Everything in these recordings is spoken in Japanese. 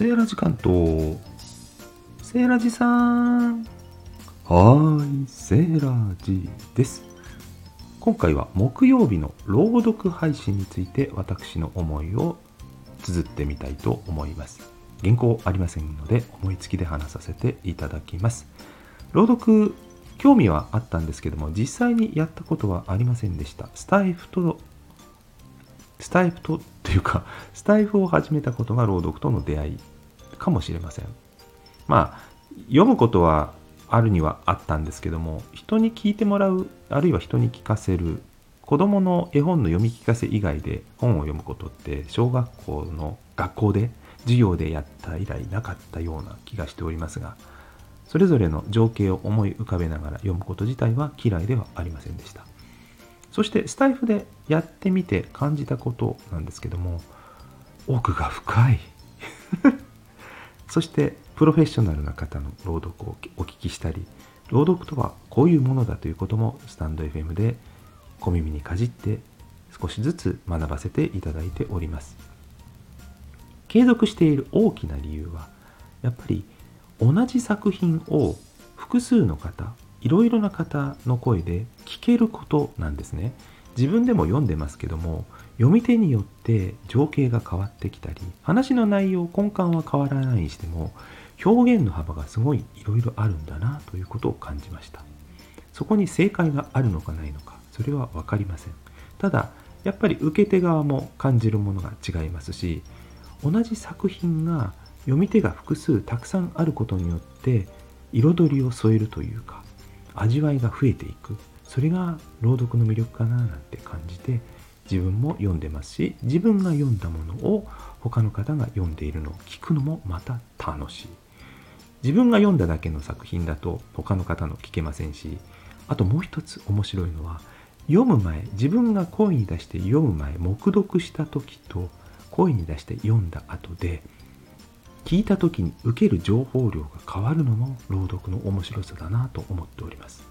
セーラ時間と、セーラジさん。はーい、セーラジです。今回は木曜日の朗読配信について私の思いを綴ってみたいと思います。原稿ありませんので思いつきで話させていただきます。朗読、興味はあったんですけども、実際にやったことはありませんでした。スタイフとスタイフとっていうか、スタイフを始めたことが朗読との出会いかもしれません。まあ、読むことはあるにはあったんですけども、人に聞いてもらう、あるいは人に聞かせる、子供の絵本の読み聞かせ以外で本を読むことって、小学校の学校で、授業でやった以来なかったような気がしておりますが、それぞれの情景を思い浮かべながら読むこと自体は嫌いではありませんでした。そしてスタイフでやってみて感じたことなんですけども奥が深いそしてプロフェッショナルな方の朗読をお聞きしたり朗読とはこういうものだということもスタンド FM で小耳にかじって少しずつ学ばせていただいております継続している大きな理由はやっぱり同じ作品を複数の方いろいろな方の声で聞けることなんですね。自分でも読んでますけども読み手によって情景が変わってきたり話の内容根幹は変わらないにしても表現の幅がすごいいろいろあるんだなということを感じました。そこに正解があるのかないのかそれは分かりません。ただやっぱり受け手側も感じるものが違いますし同じ作品が読み手が複数たくさんあることによって彩りを添えるというか味わいが増えていく。それが朗読の魅力かななんて感じて自分も読んでますし自分が読んだものを他の方が読んでいるのを聞くのもまた楽しい。自分が読んだだけの作品だと他の方の聞けませんしあともう一つ面白いのは読む前自分が声に出して読む前黙読した時と声に出して読んだ後で聞いた時に受ける情報量が変わるのも朗読の面白さだなと思っております。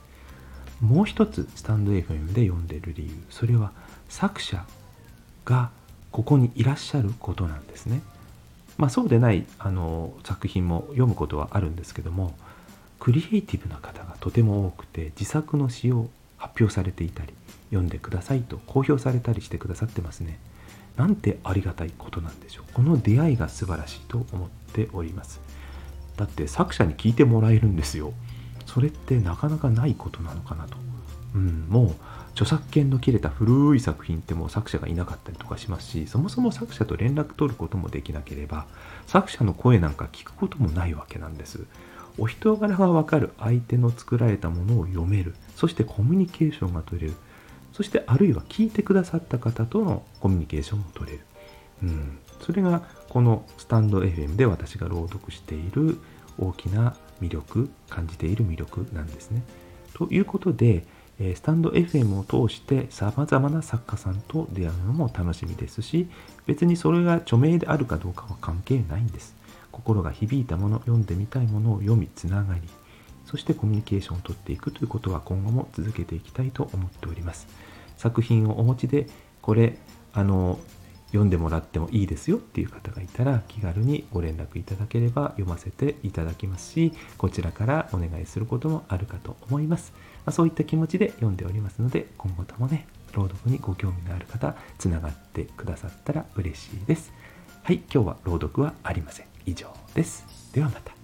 もう一つスタンド FM で読んでいる理由それは作者がここにいらっしゃることなんですね。まあそうでないあの作品も読むことはあるんですけどもクリエイティブな方がとても多くて自作の詩を発表されていたり読んでくださいと公表されたりしてくださってますね。なんてありがたいことなんでしょう。この出会いが素晴らしいと思っております。だって作者に聞いてもらえるんですよ。それってなかなかないことなのかなと、うん、もう著作権の切れた古い作品ってもう作者がいなかったりとかしますしそもそも作者と連絡取ることもできなければ作者の声なんか聞くこともないわけなんですお人柄がわかる相手の作られたものを読めるそしてコミュニケーションが取れるそしてあるいは聞いてくださった方とのコミュニケーションも取れる。うん、それがこのスタンド FM で私が朗読している大きな魅力、感じている魅力なんですね。ということで、スタンド FM を通して様々な作家さんと出会うのも楽しみですし、別にそれが著名であるかどうかは関係ないんです。心が響いたもの、読んでみたいものを読み、つながり、そしてコミュニケーションをとっていくということは今後も続けていきたいと思っております。作品をお持ちで、これ、あの、読んでもらってもいいですよっていう方がいたら気軽にご連絡いただければ読ませていただきますしこちらからお願いすることもあるかと思います、あ、そういった気持ちで読んでおりますので今後ともね朗読にご興味のある方つながってくださったら嬉しいです。はい今日は朗読はありません。以上です。ではまた。